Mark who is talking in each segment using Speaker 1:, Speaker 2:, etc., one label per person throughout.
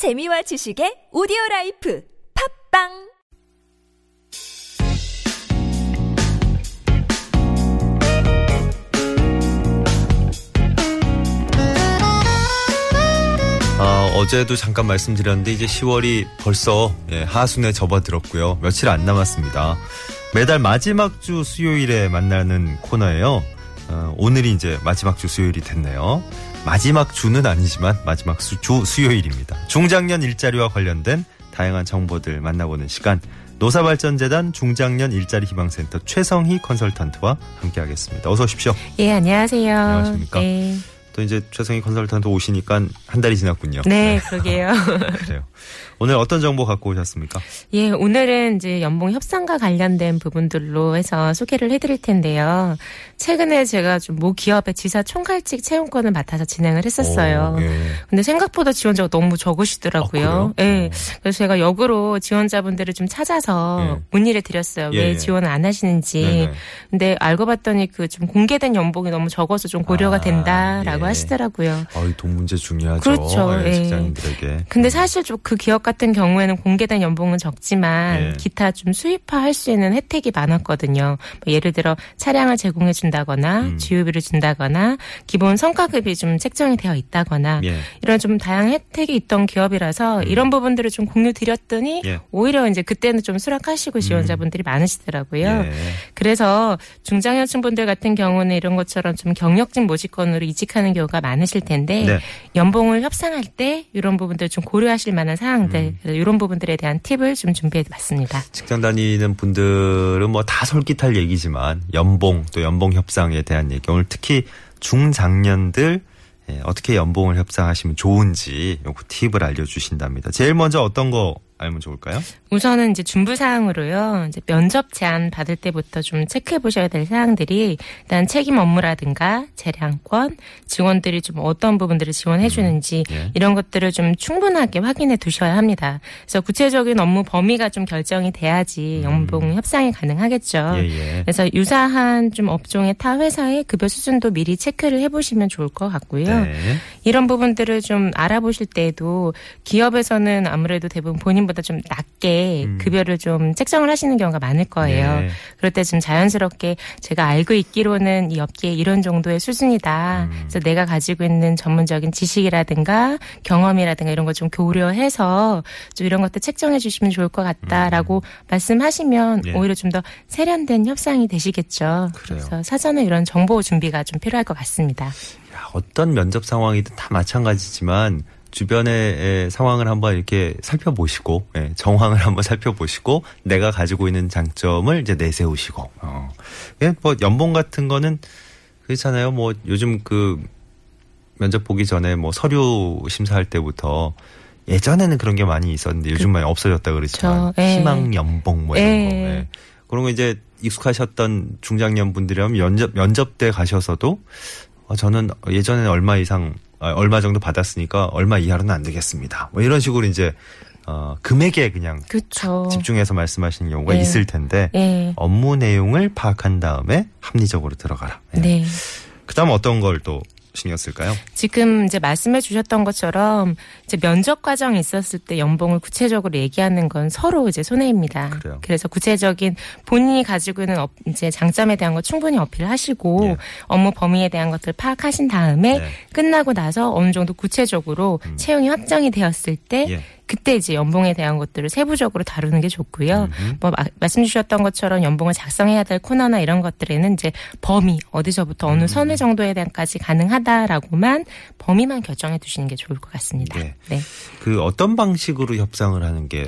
Speaker 1: 재미와 지식의 오디오 life 팟빵
Speaker 2: 아, 어제도 잠깐 말씀드렸는데 이제 10월이 벌써 예, 하순에 접어들었고요. 며칠 안 남았습니다. 매달 마지막 주 수요일에 만나는 코너예요. 어, 오늘이 이제 마지막 주 수요일이 됐네요. 마지막 주는 아니지만 마지막 수, 주 수요일입니다. 중장년 일자리와 관련된 다양한 정보들 만나보는 시간. 노사발전재단 중장년 일자리 희망센터 최성희 컨설턴트와 함께하겠습니다. 어서 오십시오.
Speaker 3: 예, 안녕하세요.
Speaker 2: 안녕하십니까.
Speaker 3: 네,
Speaker 2: 또 이제 최성희 컨설턴트 오시니까 한 달이 지났군요.
Speaker 3: 네 그러게요.
Speaker 2: 그래요. 오늘 어떤 정보 갖고 오셨습니까?
Speaker 3: 예, 오늘은 이제 연봉 협상과 관련된 부분들로 해서 소개를 해드릴 텐데요. 최근에 제가 좀 모 기업의 지사 총괄직 채용권을 맡아서 진행을 했었어요.
Speaker 2: 오, 예.
Speaker 3: 근데 생각보다 지원자가 너무 적으시더라고요.
Speaker 2: 아?
Speaker 3: 예.
Speaker 2: 어.
Speaker 3: 그래서 제가 역으로 지원자분들을 좀 찾아서
Speaker 2: 예.
Speaker 3: 문의를 드렸어요.
Speaker 2: 예,
Speaker 3: 왜
Speaker 2: 예.
Speaker 3: 지원을 안 하시는지.
Speaker 2: 네네.
Speaker 3: 근데 알고 봤더니 그 좀 공개된 연봉이 너무 적어서 좀 고려가
Speaker 2: 아,
Speaker 3: 된다라고
Speaker 2: 예.
Speaker 3: 하시더라고요.
Speaker 2: 아, 이돈 문제 중요하죠.
Speaker 3: 그렇죠.
Speaker 2: 예,
Speaker 3: 예.
Speaker 2: 직장인들에게.
Speaker 3: 근데 사실 좀 그 기업 같은 경우에는 공개된 연봉은 적지만
Speaker 2: 예.
Speaker 3: 기타 좀 수입화할 수 있는 혜택이 많았거든요. 뭐 예를 들어 차량을 제공해 준다거나
Speaker 2: 음.
Speaker 3: 주유비를 준다거나 기본 성과급이 좀 책정이 되어 있다거나
Speaker 2: 예.
Speaker 3: 이런 좀 다양한 혜택이 있던 기업이라서 이런 부분들을 좀 공유 드렸더니
Speaker 2: 예.
Speaker 3: 오히려 이제 그때는 좀 수락하시고 지원자분들이 많으시더라고요.
Speaker 2: 예.
Speaker 3: 그래서 중장년층 분들 같은 경우는 이런 것처럼 좀 경력직 모집권으로 이직하는 경우가 많으실 텐데
Speaker 2: 네.
Speaker 3: 연봉을 협상할 때 이런 부분들 좀 고려하실 만한 사항들
Speaker 2: 음.
Speaker 3: 이런 부분들에 대한 팁을 좀 준비해봤습니다.
Speaker 2: 직장 다니는 분들은 뭐 다 솔깃할 얘기지만 연봉 또 연봉 협상에 대한 얘기 오늘 특히 중장년들 예, 어떻게 연봉을 협상하시면 좋은지 요거 팁을 알려주신답니다. 제일 먼저 어떤 거 알면 좋을까요?
Speaker 3: 우선은 이제 준부 사항으로요. 이제 면접 제안 받을 때부터 좀 체크해 보셔야 될 사항들이 일단 책임 업무라든가 재량권, 직원들이 좀 어떤 부분들을 지원해 주는지
Speaker 2: 예.
Speaker 3: 이런 것들을 좀 충분하게 확인해 두셔야 합니다. 그래서 구체적인 업무 범위가 좀 결정이 돼야지 연봉 협상이 가능하겠죠.
Speaker 2: 예, 예.
Speaker 3: 그래서 유사한 좀 업종의 타 회사의 급여 수준도 미리 체크를 해 보시면 좋을 것 같고요.
Speaker 2: 네.
Speaker 3: 이런 부분들을 좀 알아보실 때에도 기업에서는 아무래도 대부분 본인 보다 좀 낮게 급여를 좀 책정을 하시는 경우가 많을 거예요.
Speaker 2: 네.
Speaker 3: 그럴 때 좀 자연스럽게 제가 알고 있기로는 이 업계에 이런 정도의 수준이다.
Speaker 2: 음.
Speaker 3: 그래서 내가 가지고 있는 전문적인 지식이라든가 경험이라든가 이런 거좀 고려해서 좀 이런 것들 책정해 주시면 좋을 것 같다라고 말씀하시면
Speaker 2: 음. 예.
Speaker 3: 오히려 좀 더 세련된 협상이 되시겠죠.
Speaker 2: 그래요.
Speaker 3: 그래서 사전에 이런 정보 준비가 좀 필요할 것 같습니다.
Speaker 2: 야, 어떤 면접 상황이든 다 마찬가지지만 주변의 상황을 한번 이렇게 살펴보시고 예, 정황을 한번 살펴보시고 내가 가지고 있는 장점을 이제 내세우시고 어. 예, 뭐 연봉 같은 거는 그렇잖아요. 뭐 요즘 그 면접 보기 전에 뭐 서류 심사할 때부터 예전에는 그런 게 많이 있었는데 요즘 많이 없어졌다 그러지만
Speaker 3: 그쵸. 예.
Speaker 2: 희망 연봉 뭐 이런
Speaker 3: 예.
Speaker 2: 거 예. 그런 거 이제 익숙하셨던 중장년 분들이라면 면접 면접 때 가셔서도 어, 저는 예전에는 얼마 이상 아, 얼마 정도 받았으니까 얼마 이하로는 안 되겠습니다. 뭐 이런 식으로 이제 어, 금액에 그냥
Speaker 3: 그렇죠.
Speaker 2: 집중해서 말씀하시는 경우가
Speaker 3: 예.
Speaker 2: 있을 텐데
Speaker 3: 예.
Speaker 2: 업무 내용을 파악한 다음에 합리적으로 들어가라. 예.
Speaker 3: 네.
Speaker 2: 그다음 어떤 걸 또 쓸까요?
Speaker 3: 지금 이제 말씀해 주셨던 것처럼 이제 면접 과정에 있었을 때 연봉을 구체적으로 얘기하는 건 서로 이제 손해입니다.
Speaker 2: 그래요.
Speaker 3: 래서 구체적인 본인이 가지고 있는 업- 이제 장점에 대한 거 충분히 어필하시고
Speaker 2: 예.
Speaker 3: 업무 범위에 대한 것들 파악하신 다음에
Speaker 2: 네. 음.
Speaker 3: 끝나고 나서 어느 정도 구체적으로 채용이 확정이 되었을 때
Speaker 2: 예.
Speaker 3: 그때 이제 연봉에 대한 것들을 세부적으로 다루는 게 좋고요. 뭐 마- 말씀 주셨던 것처럼 연봉을 작성해야 될 코너나 이런 것들에는 이제 범위 어디서부터
Speaker 2: 음.
Speaker 3: 어느 선의 정도에 대한까지 가능하다라고만 범위만 결정해 두시는 게 좋을 것 같습니다.
Speaker 2: 네.
Speaker 3: 네.
Speaker 2: 그 어떤 방식으로 협상을 하는 게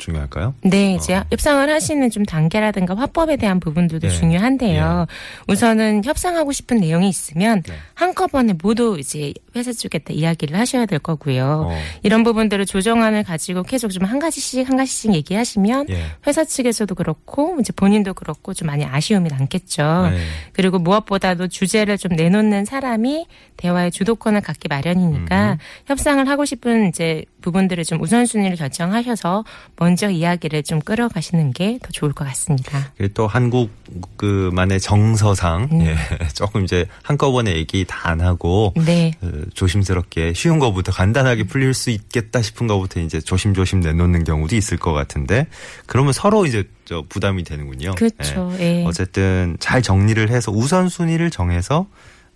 Speaker 2: 중요할까요?
Speaker 3: 네, 이제 협상을 하시는 좀 단계라든가 화법에 대한 부분들도
Speaker 2: 네.
Speaker 3: 중요한데요. 우선은 협상하고 싶은 내용이 있으면
Speaker 2: 네.
Speaker 3: 한꺼번에 모두 이제 회사 쪽에 다 이야기를 하셔야 될 거고요.
Speaker 2: 어.
Speaker 3: 이런 부분들을 조정안을 가지고 계속 좀 한 가지씩 한 가지씩 얘기하시면
Speaker 2: 예.
Speaker 3: 회사 측에서도 그렇고 이제 본인도 그렇고 좀 많이 아쉬움이 남겠죠.
Speaker 2: 네.
Speaker 3: 그리고 무엇보다도 주제를 좀 내놓는 사람이 대화의 주도권을 갖기 마련이니까 협상을 하고 싶은 이제 부분들을 좀 우선순위를 결정하셔서 먼저 먼저 이야기를 좀 끌어가시는 게 더 좋을 것 같습니다.
Speaker 2: 그게 또 한국 그만의 정서상
Speaker 3: 음.
Speaker 2: 예, 조금 이제 한꺼번에 얘기 다 안 하고
Speaker 3: 네.
Speaker 2: 그 조심스럽게 쉬운 거부터 간단하게 풀릴 수 있겠다 싶은 거부터 이제 조심조심 내놓는 경우도 있을 것 같은데 그러면 서로 이제 저 부담이 되는군요.
Speaker 3: 그렇죠.
Speaker 2: 예.
Speaker 3: 예.
Speaker 2: 어쨌든 잘 정리를 해서 우선순위를 정해서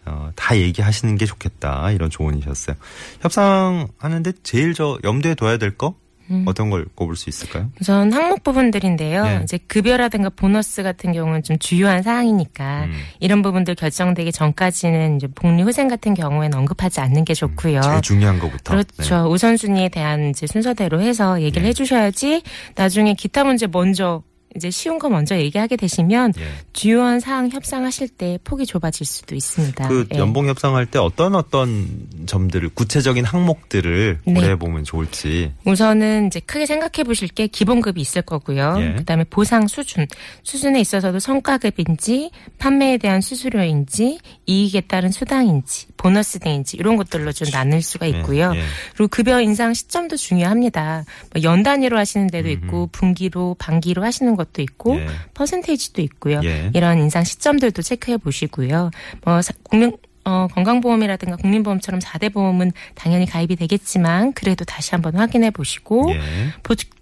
Speaker 2: 어, 다 얘기하시는 게 좋겠다 이런 조언이셨어요. 협상하는데 제일 저 염두에 둬야 될 거
Speaker 3: 음.
Speaker 2: 어떤 걸 꼽을 수 있을까요?
Speaker 3: 우선 항목 부분들인데요.
Speaker 2: 네.
Speaker 3: 이제 급여라든가 보너스 같은 경우는 좀 주요한 사항이니까
Speaker 2: 음.
Speaker 3: 이런 부분들 결정되기 전까지는 이제 복리 후생 같은 경우에는 언급하지 않는 게 좋고요.
Speaker 2: 제일 중요한 거부터. 네.
Speaker 3: 그렇죠. 우선순위에 대한 이제 순서대로 해서 얘기를
Speaker 2: 네.
Speaker 3: 해주셔야지 나중에 기타 문제 먼저 이제 쉬운 거 먼저 얘기하게 되시면
Speaker 2: 예.
Speaker 3: 주요한 사항 협상하실 때 폭이 좁아질 수도 있습니다.
Speaker 2: 그
Speaker 3: 예.
Speaker 2: 연봉 협상할 때 어떤 어떤 점들을 구체적인 항목들을
Speaker 3: 네.
Speaker 2: 고려해 보면 좋을지.
Speaker 3: 우선은 이제 크게 생각해 보실 게 기본급이 있을 거고요.
Speaker 2: 예.
Speaker 3: 그다음에 보상 수준, 수준에 있어서도 성과급인지 판매에 대한 수수료인지 이익에 따른 수당인지 보너스 등인지 이런 것들로 좀 나눌 수가 있고요.
Speaker 2: 예, 예.
Speaker 3: 그리고 급여 인상 시점도 중요합니다. 뭐연 단위로 하시는 데도 있고 분기로 반기로 하시는 것도 있고
Speaker 2: 예.
Speaker 3: 퍼센테이지도 있고요.
Speaker 2: 예.
Speaker 3: 이런 인상 시점들도 체크해 보시고요. 뭐 사- 국민 어, 건강보험이라든가 국민보험처럼 4대 보험은 당연히 가입이 되겠지만 그래도 다시 한번 확인해 보시고
Speaker 2: 예.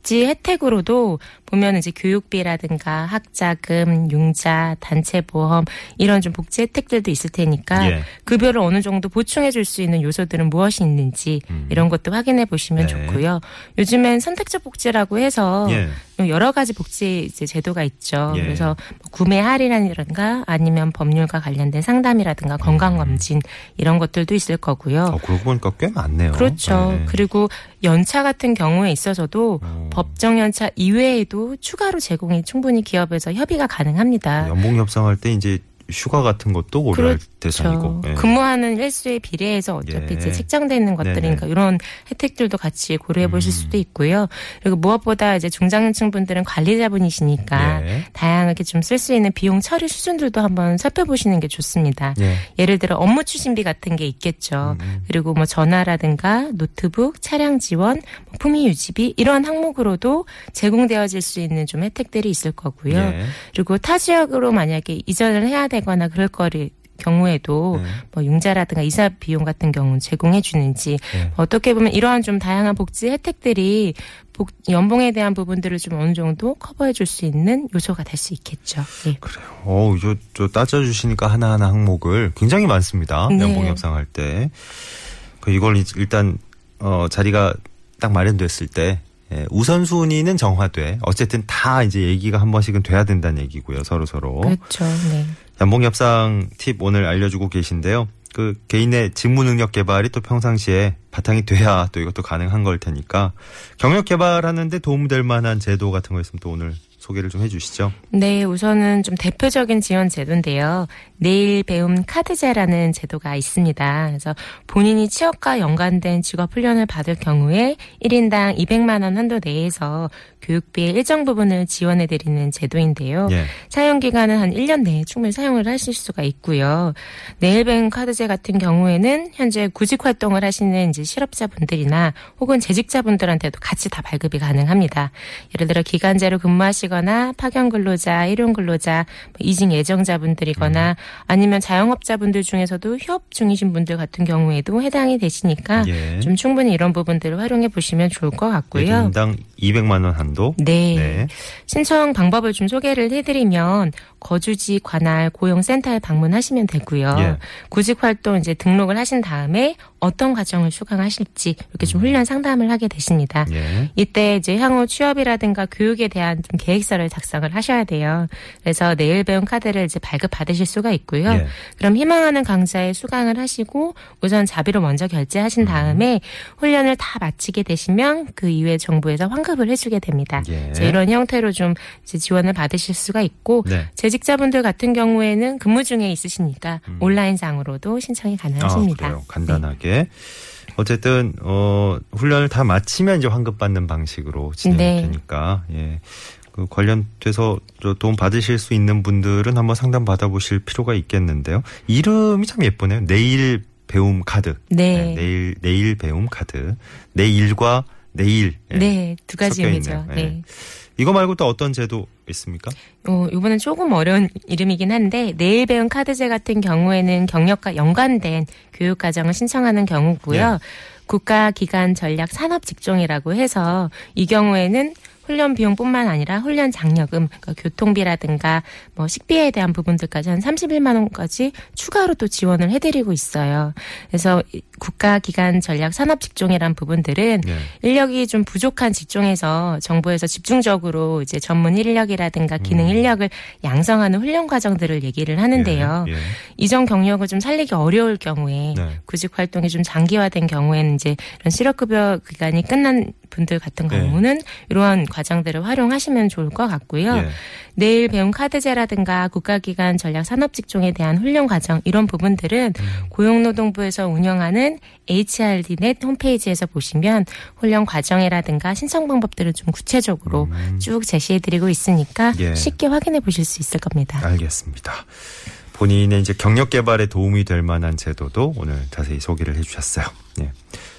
Speaker 3: 복지 혜택으로도 보면 이제 교육비라든가 학자금, 융자, 단체 보험 이런 좀 복지 혜택들도 있을 테니까
Speaker 2: 예.
Speaker 3: 급여를 어느 정도 보충해 줄 수 있는 요소들은 무엇이 있는지
Speaker 2: 음.
Speaker 3: 이런 것도 확인해 보시면
Speaker 2: 네.
Speaker 3: 좋고요. 요즘엔 선택적 복지라고 해서
Speaker 2: 예.
Speaker 3: 여러 가지 복지 이제 제도가 있죠.
Speaker 2: 예.
Speaker 3: 그래서 뭐 구매 할인이라든가 아니면 법률과 관련된 상담이라든가 건강 검진 이런 것들도 있을 거고요.
Speaker 2: 어, 그러고 보니까 꽤 많네요.
Speaker 3: 그렇죠.
Speaker 2: 네.
Speaker 3: 그리고 연차 같은 경우에 있어서도
Speaker 2: 어.
Speaker 3: 법정 연차 이외에도 추가로 제공이 충분히 기업에서 협의가 가능합니다.
Speaker 2: 연봉 협상할 때 이제 휴가 같은 것도 고려할
Speaker 3: 그렇죠.
Speaker 2: 대상이고. 예.
Speaker 3: 근무하는 일수에 비례해서 어차피
Speaker 2: 예.
Speaker 3: 이제 책정돼 있는 것들이니까 이런 혜택들도 같이 고려해 보실
Speaker 2: 음.
Speaker 3: 수도 있고요. 그리고 무엇보다 이제 중장년층 분들은 관리자분이시니까
Speaker 2: 예.
Speaker 3: 다양하게 좀 쓸 수 있는 비용 처리 수준들도 한번 살펴보시는 게 좋습니다.
Speaker 2: 예.
Speaker 3: 예를 들어 업무 추진비 같은 게 있겠죠.
Speaker 2: 음.
Speaker 3: 그리고 뭐 전화라든가 노트북, 차량 지원, 뭐 품위 유지비 이러한 항목으로도 제공되어질 수 있는 좀 혜택들이 있을 거고요.
Speaker 2: 예.
Speaker 3: 그리고 타 지역으로 만약에 이전을 해야 되거나 그럴 거리 경우에도
Speaker 2: 네.
Speaker 3: 뭐 융자라든가 이사 비용 같은 경우는 제공해 주는지
Speaker 2: 네.
Speaker 3: 어떻게 보면 이러한 좀 다양한 복지 혜택들이 복- 연봉에 대한 부분들을 좀 어느 정도 커버해 줄 수 있는 요소가 될 수 있겠죠. 예.
Speaker 2: 어우, 저, 저 따져주시니까 하나하나 항목을 굉장히 많습니다.
Speaker 3: 네.
Speaker 2: 연봉 협상할 때. 그 이걸 이- 일단, 어, 자리가 딱 마련됐을 때, 예, 우선순위는 정화돼. 어쨌든 다 이제 얘기가 한 번씩은 돼야 된다는 얘기고요, 서로 서로.
Speaker 3: 그렇죠. 네.
Speaker 2: 연봉 협상 팁 오늘 알려주고 계신데요. 그 개인의 직무 능력 개발이 또 평상시에 바탕이 돼야 또 이것도 가능한 걸 테니까 경력 개발하는데 도움될 만한 제도 같은 거 있으면 또 오늘 소개를 좀 해주시죠.
Speaker 3: 네, 우선은 좀 대표적인 지원 제도인데요. 내일 배움 카드제라는 제도가 있습니다. 그래서 본인이 취업과 연관된 직업 훈련을 받을 경우에 1인당 200만 원 한도 내에서 교육비의 일정 부분을 지원해 드리는 제도인데요.
Speaker 2: 예.
Speaker 3: 사용 기간은 한 1년 내에 충분히 사용을 하실 수가 있고요. 내일 배움 카드제 같은 경우에는 현재 구직 활동을 하시는 이제 실업자분들이나 혹은 재직자분들한테도 같이 다 발급이 가능합니다. 예를 들어 기간제로 근무하시거나 파견 근로자, 일용 근로자, 뭐 이직 예정자분들이거나 아니면 자영업자분들 중에서도 휴업 중이신 분들 같은 경우에도 해당이 되시니까
Speaker 2: 예.
Speaker 3: 좀 충분히 이런 부분들을 활용해 보시면 좋을 것 같고요.
Speaker 2: 인당 200만 원 한도.
Speaker 3: 네.
Speaker 2: 네.
Speaker 3: 신청 방법을 좀 소개를 해드리면 거주지 관할 고용센터에 방문하시면 되고요.
Speaker 2: 예.
Speaker 3: 구직 활동 이제 등록을 하신 다음에 어떤 과정을 수강하실지 이렇게 좀 훈련 상담을 하게 되십니다.
Speaker 2: 예.
Speaker 3: 이때 이제 향후 취업이라든가 교육에 대한 좀 계획서를 작성을 하셔야 돼요. 그래서 내일 배운 카드를 이제 발급 받으실 수가 있고 요.
Speaker 2: 예.
Speaker 3: 그럼 희망하는 강좌에 수강을 하시고 우선 자비로 먼저 결제하신 다음에 훈련을 다 마치게 되시면 그 이후에 정부에서 환급을 해주게 됩니다.
Speaker 2: 예.
Speaker 3: 이런 형태로 좀 지원을 받으실 수가 있고
Speaker 2: 네.
Speaker 3: 재직자분들 같은 경우에는 근무 중에 있으시니까 온라인상으로도 신청이 가능하십니다.
Speaker 2: 아. 간단하게. 어쨌든 어 훈련을 다 마치면 이제 환급 받는 방식으로 진행이
Speaker 3: 네.
Speaker 2: 되니까 예. 그 관련돼서 저 도움 받으실 수 있는 분들은 한번 상담 받아보실 필요가 있겠는데요. 이름이 참 예쁘네요. 내일 배움 카드.
Speaker 3: 네.
Speaker 2: 내일 내일 배움 카드. 내일과 내일. 예,
Speaker 3: 네, 두 가지 의미죠.
Speaker 2: 있네요. 예.
Speaker 3: 네.
Speaker 2: 이거 말고 또 어떤 제도 있습니까?
Speaker 3: 어, 이번엔 조금 어려운 이름이긴 한데 내일 배운 카드제 같은 경우에는 경력과 연관된 교육 과정을 신청하는 경우고요.
Speaker 2: 예.
Speaker 3: 국가 기관 전략 산업 직종이라고 해서 이 경우에는 훈련 비용뿐만 아니라 훈련 장려금, 그러니까 교통비라든가 뭐 식비에 대한 부분들까지 한 31만 원까지 추가로 또 지원을 해드리고 있어요. 그래서 이 국가 기관 전략 산업 직종이란 부분들은
Speaker 2: 예.
Speaker 3: 인력이 좀 부족한 직종에서 정부에서 집중적으로 이제 전문 인력이라든가 기능 인력을 양성하는 훈련 과정들을 얘기를 하는데요.
Speaker 2: 예, 예.
Speaker 3: 이전 경력을 좀 살리기 어려울 경우에
Speaker 2: 네.
Speaker 3: 구직 활동이 좀 장기화된 경우에는 이제 이런 실업급여 기간이 끝난 분들 같은
Speaker 2: 네.
Speaker 3: 경우는 이러한 과정들을 활용하시면 좋을 것 같고요.
Speaker 2: 예.
Speaker 3: 내일 배운 카드제라든가 국가기관 전략 산업직종에 대한 훈련 과정 이런 부분들은
Speaker 2: 음.
Speaker 3: 고용노동부에서 운영하는 HRDnet 홈페이지에서 보시면 훈련 과정이라든가 신청 방법들을 좀 구체적으로 쭉 제시해드리고 있으니까
Speaker 2: 음. 예.
Speaker 3: 쉽게 확인해 보실 수 있을 겁니다.
Speaker 2: 알겠습니다. 본인의 이제 경력 개발에 도움이 될 만한 제도도 오늘 자세히 소개를 해주셨어요. 예.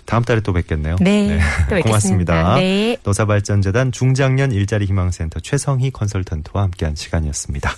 Speaker 2: 다음 달에 또 뵙겠네요.
Speaker 3: 네, 또 뵙겠습니다.
Speaker 2: 고맙습니다.
Speaker 3: 네.
Speaker 2: 노사발전재단 중장년 일자리 희망센터 최성희 컨설턴트와 함께한 시간이었습니다.